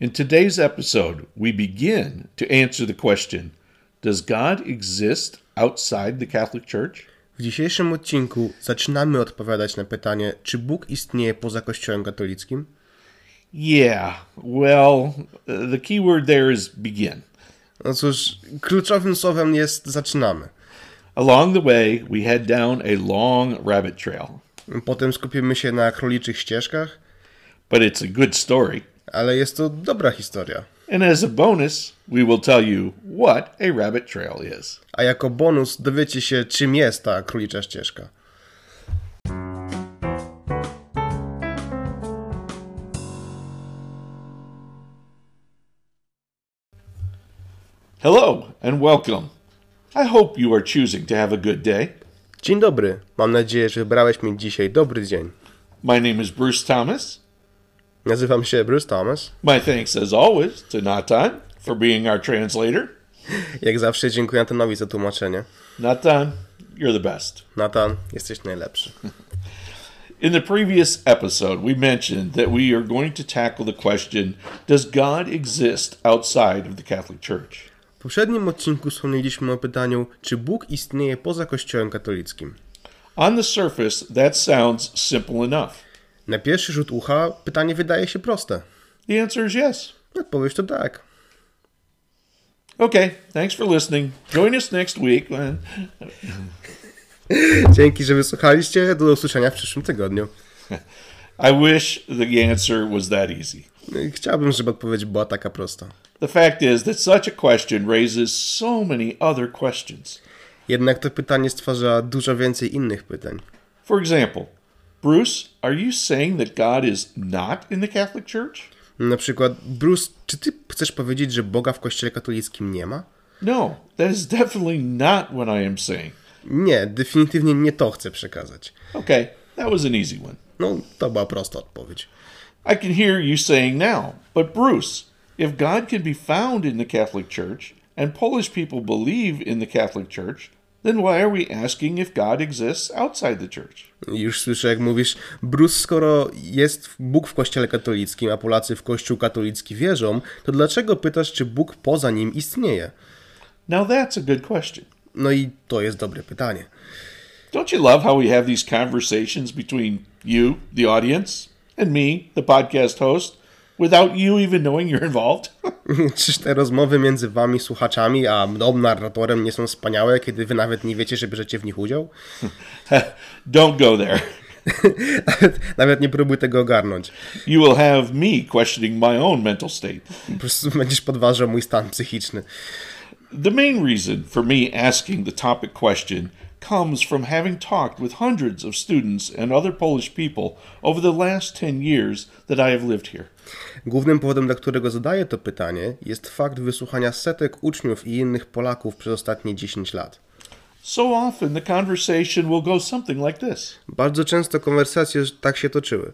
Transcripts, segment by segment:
In today's episode, we begin to answer the question Does God exist outside the Catholic Church? W dzisiejszym odcinku zaczynamy odpowiadać na pytanie, czy Bóg istnieje poza Kościołem katolickim? Yeah, well, the key word there is begin. No cóż, kluczowym słowem jest zaczynamy. Along the way, we head down a long rabbit trail, Potem skupimy się na króliczych ścieżkach, but it's a good story. Ale jest to dobra historia. And as a bonus, we will tell you what a rabbit trail is. A jako bonus dowiecie się, czym jest ta królicza ścieżka. Hello and welcome. I hope you are choosing to have a good day. Dzień dobry, mam nadzieję, że wybrałeś mi dzisiaj dobry dzień. My name is Bruce Thomas. Nazywam się Bruce Thomas. My thanks, as always, to Natan for being our translator. Jak zawsze dziękuję Natanowi za tłumaczenie. Natan, you're the best. Natan, jesteś najlepszy. In the previous episode, we mentioned that we are going to tackle the question Does God exist outside of the Catholic Church? W poprzednim odcinku wspomnieliśmy o pytaniu, czy Bóg istnieje poza Kościołem katolickim. On the surface, that sounds simple enough. Na pierwszy rzut ucha pytanie wydaje się proste. The answer is yes. Odpowiedź to tak. Okay, thanks for listening. Join us next week. Dzięki, że wysłuchaliście. Do usłyszenia w przyszłym tygodniu. I wish the answer was that easy. No Chciałbym, żeby odpowiedź była taka prosta. The fact is that such a question raises so many other questions. Jednak to pytanie stwarza dużo więcej innych pytań. For example, Bruce, are you saying that God is not in the Catholic Church? Na przykład, Bruce, czy ty chcesz powiedzieć, że Boga w Kościele katolickim nie ma? No, that is definitely not what I am saying. Nie, definitywnie nie to chcę przekazać. Okay, that was an easy one. No, to była prosta odpowiedź. I can hear you saying now, but Bruce, if God can be found in the Catholic Church and Polish people believe in the Catholic Church, then why are we asking if God exists outside the church? Już słyszę, jak mówisz, Bruce, skoro jest Bóg w Kościele katolickim, a Polacy w Kościół katolicki wierzą, to dlaczego pytasz, czy Bóg poza nim istnieje? Now that's a good question. No i to jest dobre pytanie. Don't you love how we have these conversations between you, the audience, and me, the podcast host, without you even knowing you're involved? Czyż te rozmowy między wami, słuchaczami, a mną, narratorem, nie są wspaniałe, kiedy wy nawet nie wiecie, że bierzecie w nich udział? Don't go there. Nawet, nawet nie próbuj tego ogarnąć. You will have me questioning my own mental state. Po prostu będziesz podważał mój stan psychiczny. The main reason for me asking the topic question comes from having talked with hundreds of students and other Polish people over the last 10 years that I have lived here. Głównym powodem, dla którego zadaję to pytanie, jest fakt wysłuchania setek uczniów i innych Polaków przez ostatnie 10 lat. So often the conversation will go something like this Bardzo często konwersacje tak się toczyły.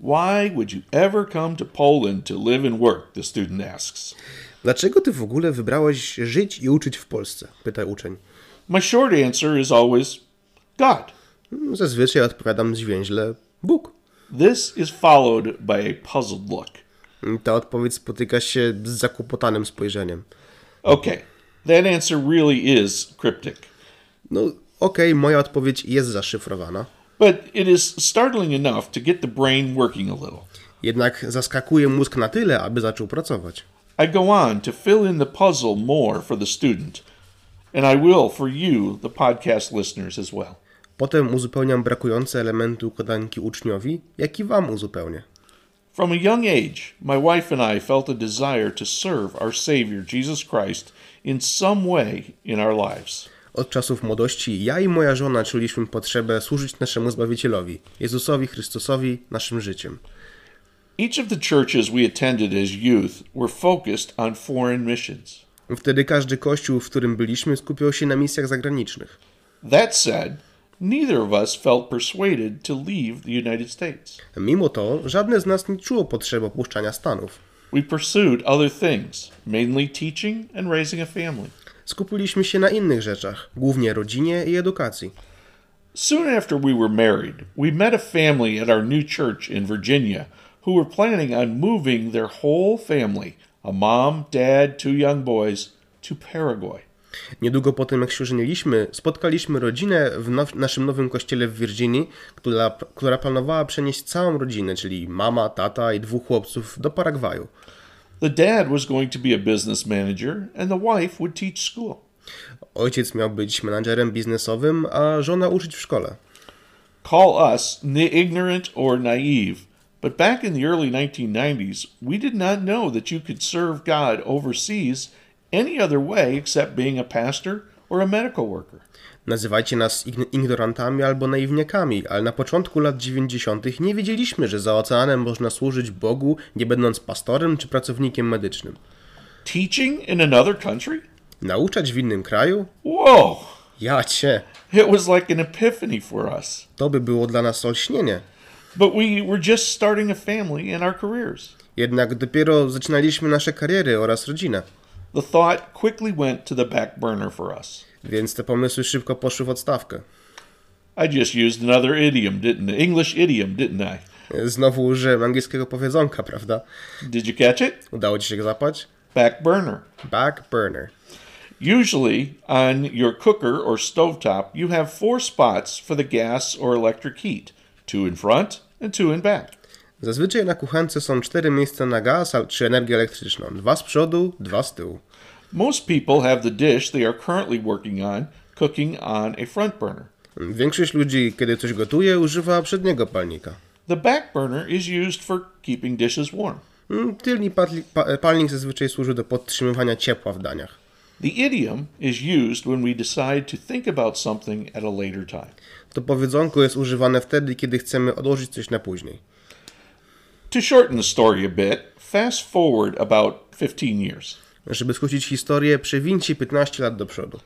Why would you ever come to Poland to live and work? The student asks. Dlaczego ty w ogóle wybrałeś żyć i uczyć w Polsce? Pyta uczeń. My short answer is always God. Zazwyczaj odpowiadam zwięźle Bóg. This is followed by a puzzled look. Ta odpowiedź spotyka się z zakłopotanym spojrzeniem. Okay, that answer really is cryptic, No okej, moja odpowiedź jest zaszyfrowana. but it is startling enough to get the brain working a little. Jednak zaskakuje mózg na tyle, aby zaczął pracować. I go on to fill in the puzzle more for the student, and I will for you, the podcast listeners, as well. Potem uzupełniam brakujące elementy układanki uczniowi, jak i wam uzupełnię. From a young age, my wife and I felt a desire to serve our Savior, Jesus Christ, in some way in our lives. Od czasów młodości ja i moja żona czuliśmy potrzebę służyć naszemu Zbawicielowi, Jezusowi Chrystusowi, naszym życiem. Each of the churches we attended as youth were focused on foreign missions. Wtedy każdy kościół, w którym byliśmy, skupiał się na misjach zagranicznych. That said, neither of us felt persuaded to leave the United States. Mimo to, żadne z nas nie czuło potrzeby opuszczania Stanów. We pursued other things, mainly teaching and raising a family. Skupiliśmy się na innych rzeczach, głównie rodzinie i edukacji. Soon after we were married, we met a family at our new church in Virginia who were planning on moving their whole family a mom, dad, two young boys to Paraguay. Niedługo po tym, jak się ożeniliśmy, spotkaliśmy rodzinę w now- naszym nowym kościele w Virginii, która, która planowała przenieść całą rodzinę, czyli mama, tata i dwóch chłopców do Paragwaju. The dad was going to be a business manager, and the wife would teach school. Ojciec miał być menadżerem biznesowym, a żona uczyć w szkole. Call us ignorant or naive, but back in the early 1990s, we did not know that you could serve God overseas any other way except being a pastor or a medical worker. Nazywajcie nas ign- ignorantami albo naiwniakami, ale na początku lat 90. nie wiedzieliśmy, że za oceanem można służyć Bogu, nie będąc pastorem czy pracownikiem medycznym. Teaching in another country? Nauczać w innym kraju? Whoa! Ja cię! It was like an epiphany for us. To by było dla nas olśnienie. But we were just starting a family and our careers. Jednak dopiero zaczynaliśmy nasze kariery oraz rodzinę. The thought quickly went to the back burner for us. Więc te pomysły szybko poszły w odstawkę. I just used another idiom, didn't I? English idiom, didn't I? Znowu użyłem angielskiego powiedzonka, prawda? Did you catch it? Udało ci się go zapać? Back burner. Back burner. Usually on your cooker or stovetop, you have four spots for the gas or electric heat two in front and two in back. Zazwyczaj na kuchence są cztery miejsca na gaz czy energię elektryczną. Dwa z przodu, dwa z tyłu. Most people have the dish they are currently working on cooking on a front burner. Większość ludzi, kiedy coś gotuje, używa przedniego palnika. The back burner is used for keeping dishes warm. Mm, pa- palnik zazwyczaj służy do podtrzymywania ciepła w daniach. The idiom is used when we decide to think about something at a later time. To powiedzonko jest używane wtedy, kiedy chcemy odłożyć coś na później. To shorten the story a bit, fast forward about 15 years. Żeby skrócić historię, przewincie 15 lat do przodu.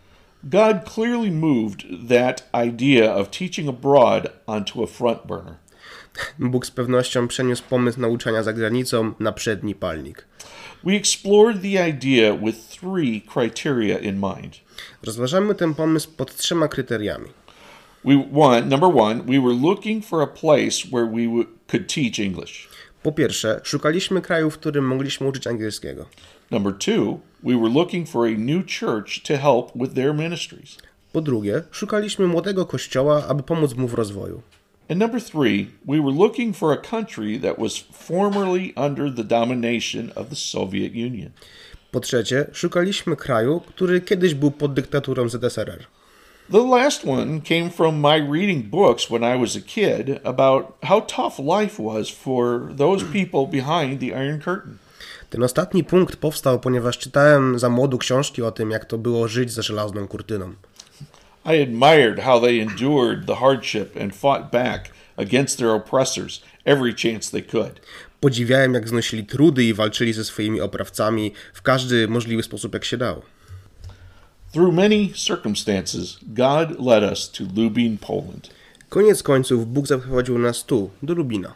God clearly moved that idea of teaching abroad onto a front burner. Bóg z pewnością przeniósł pomysł nauczania za granicą na przedni palnik. We explored the idea with three criteria in mind. Rozważamy ten pomysł pod trzema kryteriami. We one, number one, we were looking for a place where we w- could teach English. Po pierwsze, szukaliśmy kraju, w którym mogliśmy uczyć angielskiego. Number two, we were looking for a new church to help with their ministries. Po drugie, szukaliśmy młodego kościoła, aby pomóc mu w rozwoju. And number three, we were looking for a country that was formerly under the domination of the Soviet Union. Po trzecie, szukaliśmy kraju, który kiedyś był pod dyktaturą ZSRR. The last one came from my reading books when I was a kid about how tough life was for those people behind the Iron Curtain. Ten ostatni punkt powstał, ponieważ czytałem za młodu książki o tym, jak to było żyć za żelazną kurtyną. I admired how they endured the hardship and fought back against their oppressors every chance they could. Podziwiałem, jak znosili trudy i walczyli ze swoimi oprawcami w każdy możliwy sposób, jak się dało. Through many circumstances, God led us to Lubin, Poland. Koniec końców Bóg zaprowadził nas tu, do Lubina.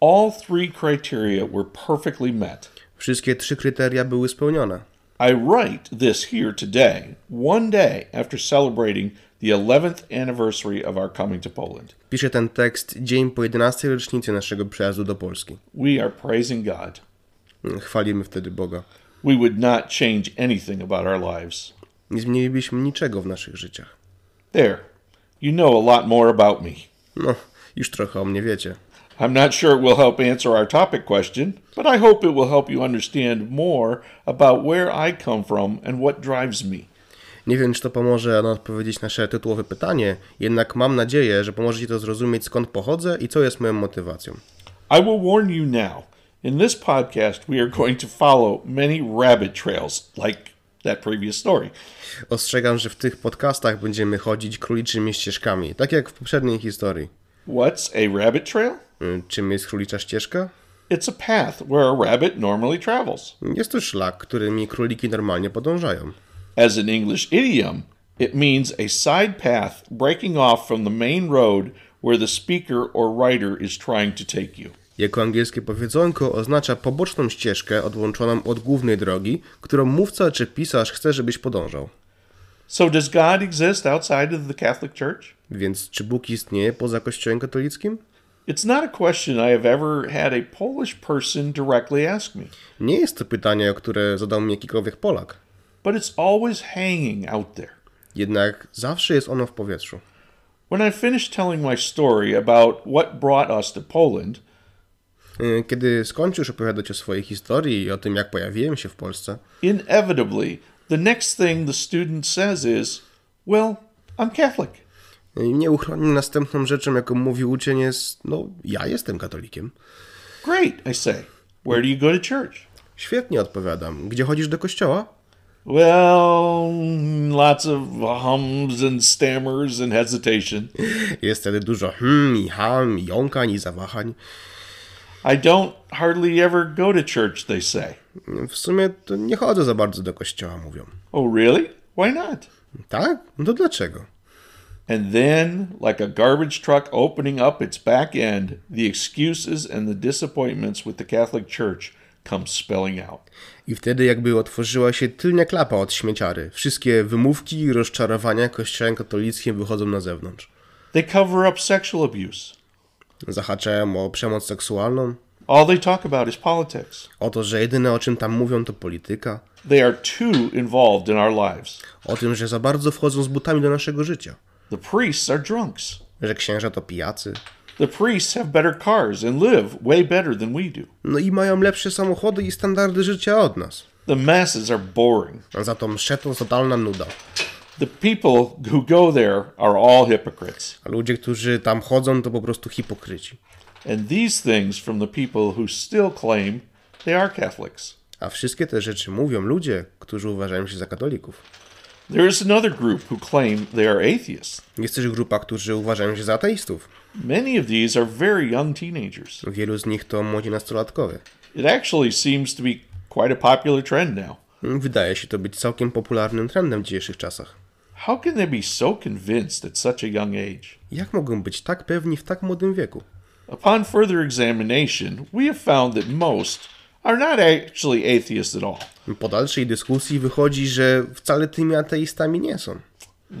All three criteria were perfectly met. Wszystkie trzy kryteria były spełnione. I write this here today, one day after celebrating the 11th anniversary of our coming to Poland. Piszę ten tekst dzień po 11 rocznicy naszego przyjazdu do Polski. We are praising God. Chwalimy wtedy Boga. We would not change anything about our lives. Nie zmienilibyśmy niczego w naszych życiach. There, you know a lot more about me. No, już trochę o mnie wiecie. I'm not sure it will help answer our topic question, but I hope it will help you understand more about where I come from and what drives me. Nie wiem, czy to pomoże nam odpowiedzieć nasze tytułowe pytanie, jednak mam nadzieję, że pomoże Ci to zrozumieć skąd pochodzę i co jest moją motywacją. I will warn you now. In this podcast, we are going to follow many rabbit trails, like that previous story. Ostrzegam, że w tych podcastach będziemy chodzić króliczymi ścieżkami, tak jak w poprzedniej historii. What's a rabbit trail? Czym jest królicza ścieżka? It's a path where a rabbit normally travels. Jest to szlak, którymi króliki normalnie podążają. As an English idiom, it means a side path breaking off from the main road where the speaker or writer is trying to take you. Jako angielskie powiedzonko oznacza poboczną ścieżkę odłączoną od głównej drogi, którą mówca czy pisarz chce, żebyś podążał. So, does God exist outside of the Catholic Church? Więc czy Bóg istnieje poza Kościołem katolickim? It's not a question I have ever had a Polish person directly ask me, Nie jest to pytanie, o które zadał mi jakikolwiek Polak. but it's always hanging out there. Jednak zawsze jest ono w powietrzu. When I finished telling my story about what brought us to Poland, Kiedy skończysz opowiadać o swojej historii i o tym, jak pojawiłem się w Polsce, inevitably, the next thing the student says is, Well, I'm Catholic. y, nieuchronnie następną rzeczą, jaką mówi uczeń jest, no, ja jestem katolikiem. Great, I say. Where do you go to church? Świetnie odpowiadam. Gdzie chodzisz do kościoła? Well, lots of hums and stammers and hesitation. Jest wtedy dużo hmm, i ham, i jąkań, i zawahań. I don't hardly ever go to church, they say. W sumie to nie chodzę za bardzo do kościoła, mówią. Oh, really? Why not? Tak? No to dlaczego? And then, like a garbage truck opening up its back end, the excuses and the disappointments with the Catholic Church come spilling out. I wtedy jakby otworzyła się tylnia klapa od śmieciary. Wszystkie wymówki i rozczarowania kościołem katolickim wychodzą na zewnątrz. They cover up sexual abuse. Zahaczają o przemoc seksualną, All they talk about is politics. o to, że jedyne o czym tam mówią to polityka, They are too involved in our lives. o tym, że za bardzo wchodzą z butami do naszego życia, The priests are drunks. że księża to pijacy, The priests have better cars and live way better than we do. no i mają lepsze samochody i standardy życia od nas. The masses are boring. A za to msze to totalna nuda. The people who go there are all hypocrites. A ludzie, którzy tam chodzą, to po prostu hipokryci. And these things from the people who still claim they are Catholics. A wszystkie te rzeczy mówią ludzie, którzy uważają się za katolików. There is another group who claim they are atheists. Jest też grupa, którzy uważają się za ateistów. Many of these are very young teenagers. Wielu z nich to młodzi nastolatkowie. It actually seems to be quite a popular trend now. Wydaje się to być całkiem popularnym trendem w dzisiejszych czasach. How can they be so convinced at such a young age? Jak mogą być tak pewni w tak młodym wieku? Upon further examination, we have found that most are not actually atheists at all. Po dalszej dyskusji wychodzi, że wcale tymi ateistami nie są.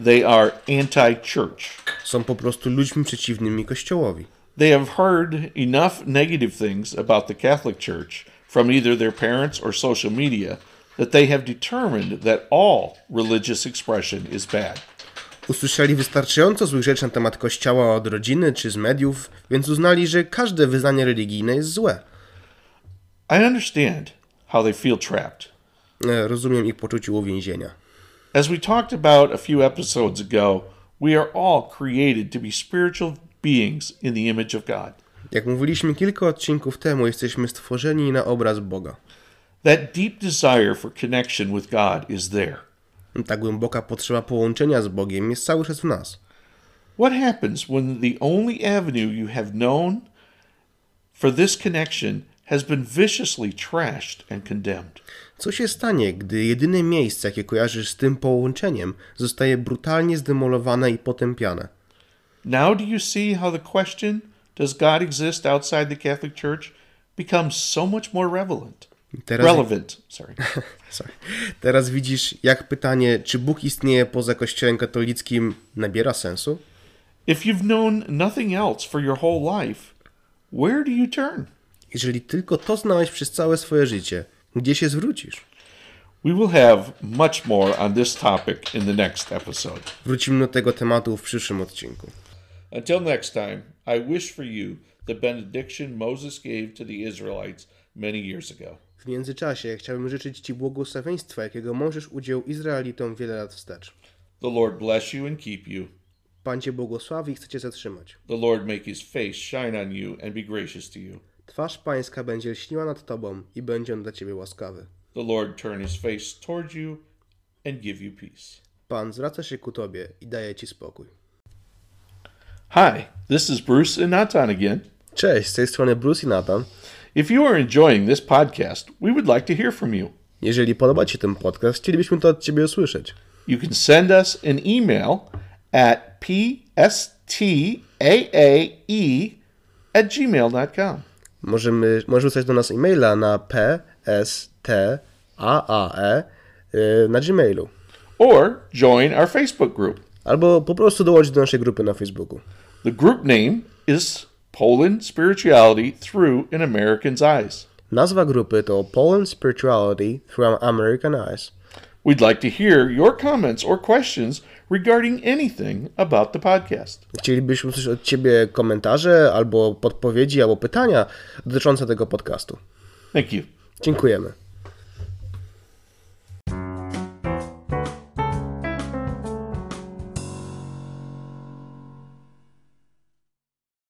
They are anti church. Są po prostu ludźmi przeciwnymi Kościołowi. They have heard enough negative things about the Catholic Church from either their parents or social media that they have determined that all religious expression is bad. Usłyszeli wystarczająco złych rzeczy na temat Kościoła od rodziny czy z mediów, więc uznali, że każde wyznanie religijne jest złe. I understand how they feel trapped. E, Rozumiem ich poczucie uwięzienia. As we talked about a few episodes ago, we are all created to be spiritual beings in the image of God. Jak mówiliśmy kilka odcinków temu, jesteśmy stworzeni na obraz Boga. That deep desire for connection with God is there. Ta głęboka potrzeba połączenia z Bogiem jest cały czas w nas. What happens when the only avenue you have known for this connection has been viciously trashed and condemned? Co się stanie, gdy jedyne miejsce, jakie kojarzysz z tym połączeniem, zostaje brutalnie zdemolowane i potępiane? Now, do you see how the question, does God exist outside the Catholic Church, becomes so much more relevant? Teraz, Relevant, sorry. sorry. Teraz widzisz, jak pytanie, czy Bóg istnieje poza Kościołem katolickim, nabiera sensu? if you've known nothing else for your whole life, where do you turn? Jeżeli tylko to znałeś przez całe swoje życie, gdzie się zwrócisz? We will have much more on this topic in the next episode. Wrócimy do tego tematu w przyszłym odcinku. Until next time, I wish for you the benediction Moses gave to the Israelites many years ago. W międzyczasie chciałbym życzyć Ci błogosławieństwa, jakiego możesz udział Izraelitom wiele lat wstecz. The Lord bless you and keep you. Pan Cię błogosławi i chce Cię zatrzymać. The Lord make his face shine on you and be gracious to you. Twarz Pańska będzie lśniła nad Tobą i będzie on dla Ciebie łaskawy. The Lord turn his face toward you and give you peace. Pan zwraca się ku Tobie i daje Ci spokój. Hi, this is Bruce and Natan again. Cześć, z tej strony Bruce i Nathan. If you are enjoying this podcast, we would like to hear from you. Jeżeli podoba Ci ten podcast, chcielibyśmy to od Ciebie usłyszeć. You can send us an email at pstaae at gmail.com. Możemy, możesz wysłać do nas e-maila na pstaae y, na Gmailu. Or join our Facebook group. Albo po prostu dołączyć do naszej grupy na Facebooku. The group name is Poland Spirituality Through an American's Eyes. Nazwa grupy to Poland Spirituality Through American Eyes. We'd like to hear your comments or questions regarding anything about the podcast. Chcielibyśmy usłyszeć od Ciebie komentarze, albo podpowiedzi, albo pytania dotyczące tego podcastu. Thank you. Dziękujemy.